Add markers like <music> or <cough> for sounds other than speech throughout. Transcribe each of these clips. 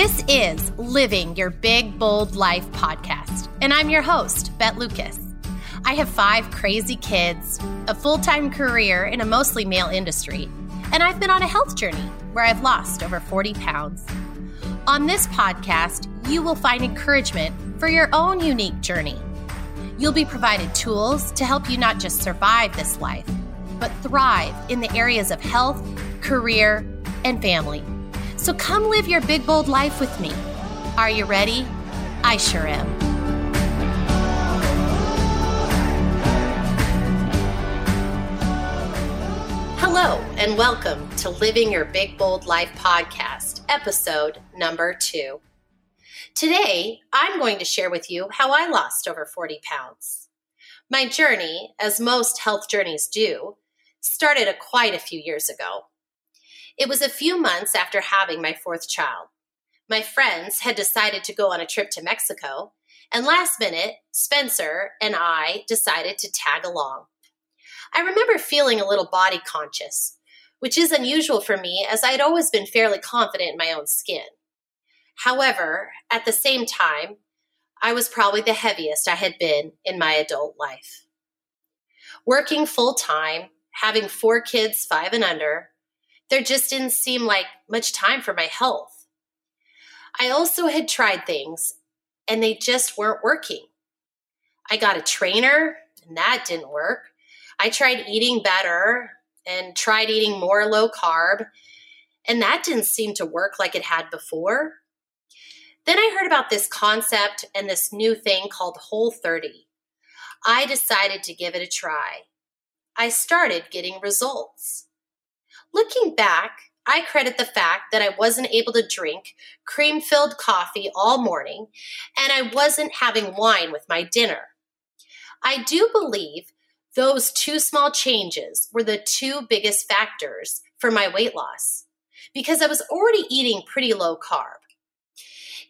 This is Living Your Big Bold Life podcast, and I'm your host, Bet Lucas. I have five crazy kids, a full time career in a mostly male industry, and I've been on a health journey where I've lost over 40 pounds. On this podcast, you will find encouragement for your own unique journey. You'll be provided tools to help you not just survive this life, but thrive in the areas of health, career, and family. So come live your big, bold life with me. Are you ready? I sure am. Hello, and welcome to Living Your Big, Bold Life podcast, episode number two. Today, I'm going to share with you how I lost over 40 pounds. My journey, as most health journeys do, started a quite a few years ago. It was a few months after having my fourth child. My friends had decided to go on a trip to Mexico, and last minute, Spencer and I decided to tag along. I remember feeling a little body conscious, which is unusual for me as I had always been fairly confident in my own skin. However, at the same time, I was probably the heaviest I had been in my adult life. Working full time, having four kids, five and under, there just didn't seem like much time for my health. I also had tried things and they just weren't working. I got a trainer and that didn't work. I tried eating better and tried eating more low carb and that didn't seem to work like it had before. Then I heard about this concept and this new thing called Whole 30. I decided to give it a try. I started getting results. Looking back, I credit the fact that I wasn't able to drink cream filled coffee all morning and I wasn't having wine with my dinner. I do believe those two small changes were the two biggest factors for my weight loss because I was already eating pretty low carb.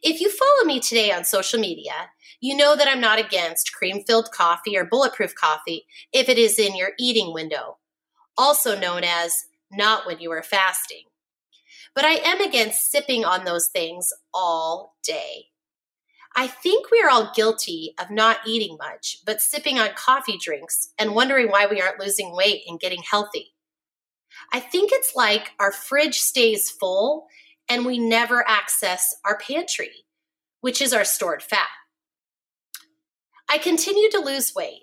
If you follow me today on social media, you know that I'm not against cream filled coffee or bulletproof coffee if it is in your eating window, also known as not when you are fasting. But I am against sipping on those things all day. I think we are all guilty of not eating much, but sipping on coffee drinks and wondering why we aren't losing weight and getting healthy. I think it's like our fridge stays full and we never access our pantry, which is our stored fat. I continued to lose weight.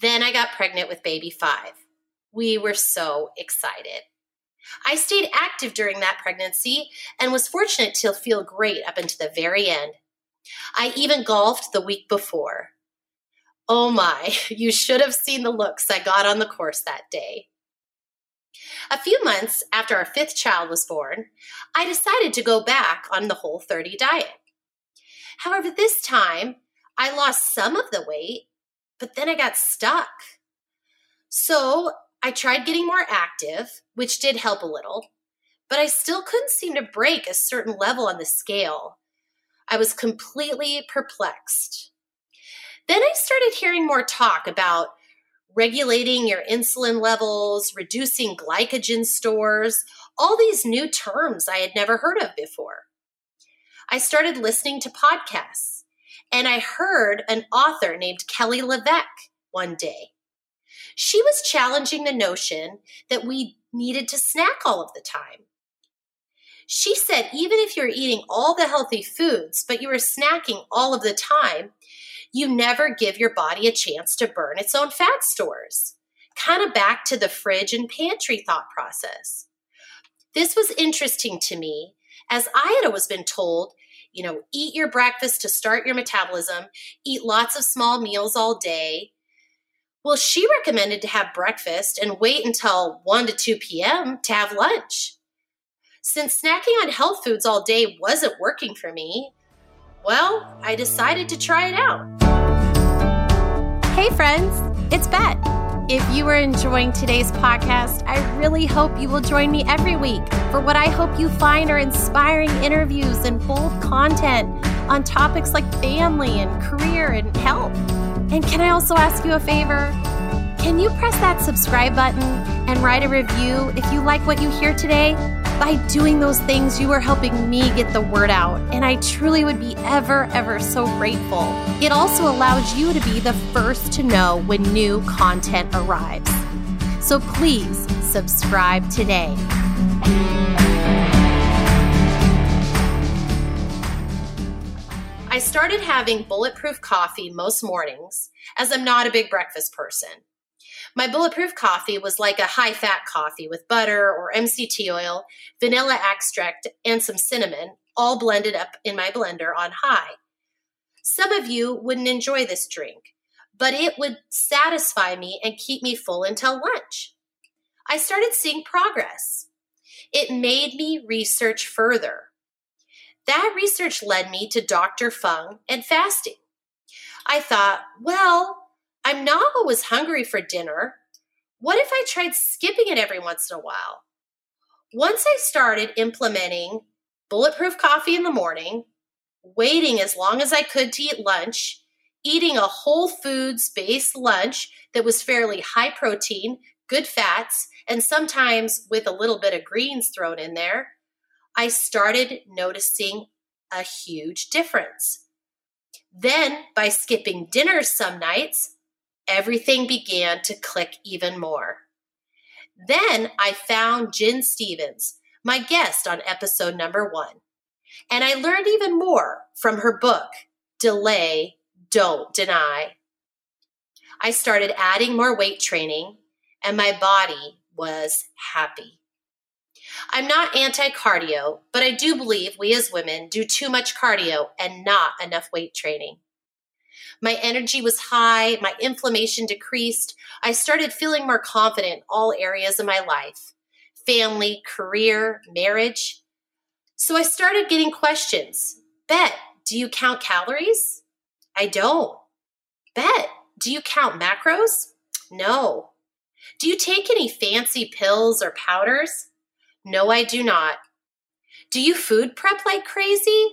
Then I got pregnant with baby five. We were so excited. I stayed active during that pregnancy and was fortunate to feel great up until the very end. I even golfed the week before. Oh my, <laughs> you should have seen the looks I got on the course that day. A few months after our fifth child was born, I decided to go back on the whole 30 diet. However, this time I lost some of the weight, but then I got stuck. So I tried getting more active, which did help a little, but I still couldn't seem to break a certain level on the scale. I was completely perplexed. Then I started hearing more talk about regulating your insulin levels, reducing glycogen stores, all these new terms I had never heard of before. I started listening to podcasts, and I heard an author named Kelly LeVeque one day. She was challenging the notion that we needed to snack all of the time. She said even if you're eating all the healthy foods, but you are snacking all of the time, you never give your body a chance to burn its own fat stores. Kind of back to the fridge and pantry thought process. This was interesting to me as I had always been told, you know, eat your breakfast to start your metabolism, eat lots of small meals all day, well, she recommended to have breakfast and wait until 1 to 2 p.m. to have lunch. Since snacking on health foods all day wasn't working for me, well, I decided to try it out. Hey, friends, it's Bet. If you are enjoying today's podcast, I really hope you will join me every week for what I hope you find are inspiring interviews and bold content on topics like family and career and health. And can I also ask you a favor? Can you press that subscribe button and write a review if you like what you hear today? By doing those things, you are helping me get the word out, and I truly would be ever, ever so grateful. It also allows you to be the first to know when new content arrives. So please subscribe today. I started having bulletproof coffee most mornings as I'm not a big breakfast person. My bulletproof coffee was like a high fat coffee with butter or MCT oil, vanilla extract, and some cinnamon, all blended up in my blender on high. Some of you wouldn't enjoy this drink, but it would satisfy me and keep me full until lunch. I started seeing progress. It made me research further. That research led me to Dr. Fung and fasting. I thought, well, I'm not always hungry for dinner. What if I tried skipping it every once in a while? Once I started implementing bulletproof coffee in the morning, waiting as long as I could to eat lunch, eating a whole foods based lunch that was fairly high protein, good fats, and sometimes with a little bit of greens thrown in there, I started noticing a huge difference. Then, by skipping dinners some nights, everything began to click even more. Then I found Gin Stephens, my guest on episode number one, and I learned even more from her book, Delay, Don't Deny. I started adding more weight training, and my body was happy. I'm not anti cardio, but I do believe we as women do too much cardio and not enough weight training. My energy was high, my inflammation decreased. I started feeling more confident in all areas of my life family, career, marriage. So I started getting questions. Bet, do you count calories? I don't. Bet, do you count macros? No. Do you take any fancy pills or powders? No, I do not. Do you food prep like crazy?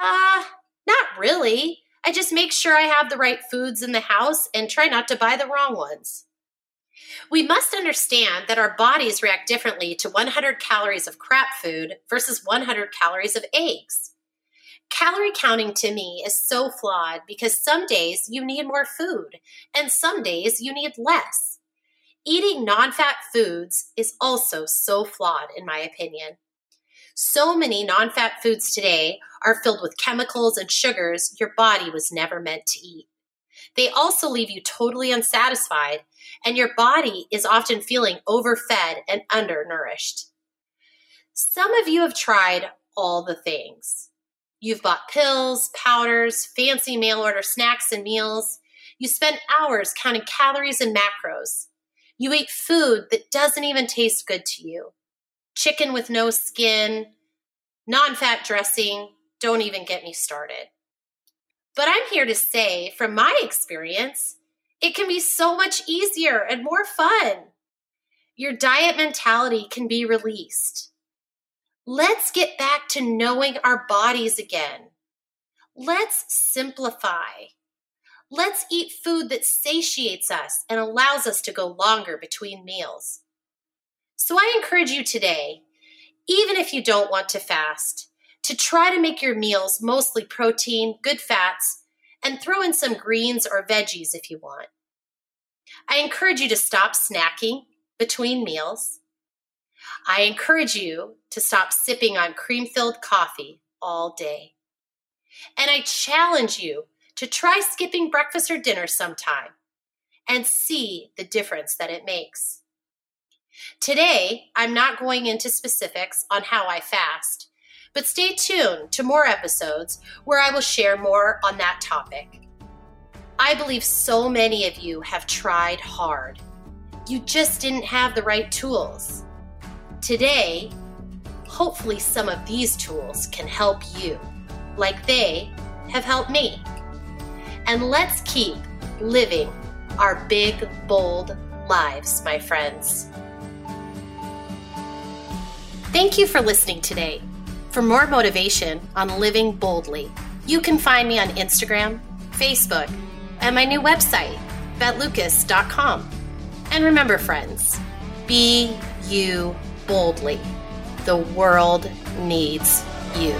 Uh, not really. I just make sure I have the right foods in the house and try not to buy the wrong ones. We must understand that our bodies react differently to 100 calories of crap food versus 100 calories of eggs. Calorie counting to me is so flawed because some days you need more food and some days you need less. Eating non fat foods is also so flawed, in my opinion. So many non fat foods today are filled with chemicals and sugars your body was never meant to eat. They also leave you totally unsatisfied, and your body is often feeling overfed and undernourished. Some of you have tried all the things. You've bought pills, powders, fancy mail order snacks and meals. You spend hours counting calories and macros. You eat food that doesn't even taste good to you. Chicken with no skin, non fat dressing, don't even get me started. But I'm here to say, from my experience, it can be so much easier and more fun. Your diet mentality can be released. Let's get back to knowing our bodies again. Let's simplify. Let's eat food that satiates us and allows us to go longer between meals. So I encourage you today, even if you don't want to fast, to try to make your meals mostly protein, good fats, and throw in some greens or veggies if you want. I encourage you to stop snacking between meals. I encourage you to stop sipping on cream filled coffee all day. And I challenge you to try skipping breakfast or dinner sometime and see the difference that it makes. Today, I'm not going into specifics on how I fast, but stay tuned to more episodes where I will share more on that topic. I believe so many of you have tried hard. You just didn't have the right tools. Today, hopefully, some of these tools can help you, like they have helped me and let's keep living our big, bold lives, my friends. Thank you for listening today. For more motivation on living boldly, you can find me on Instagram, Facebook, and my new website, betlucas.com. And remember, friends, be you boldly. The world needs you.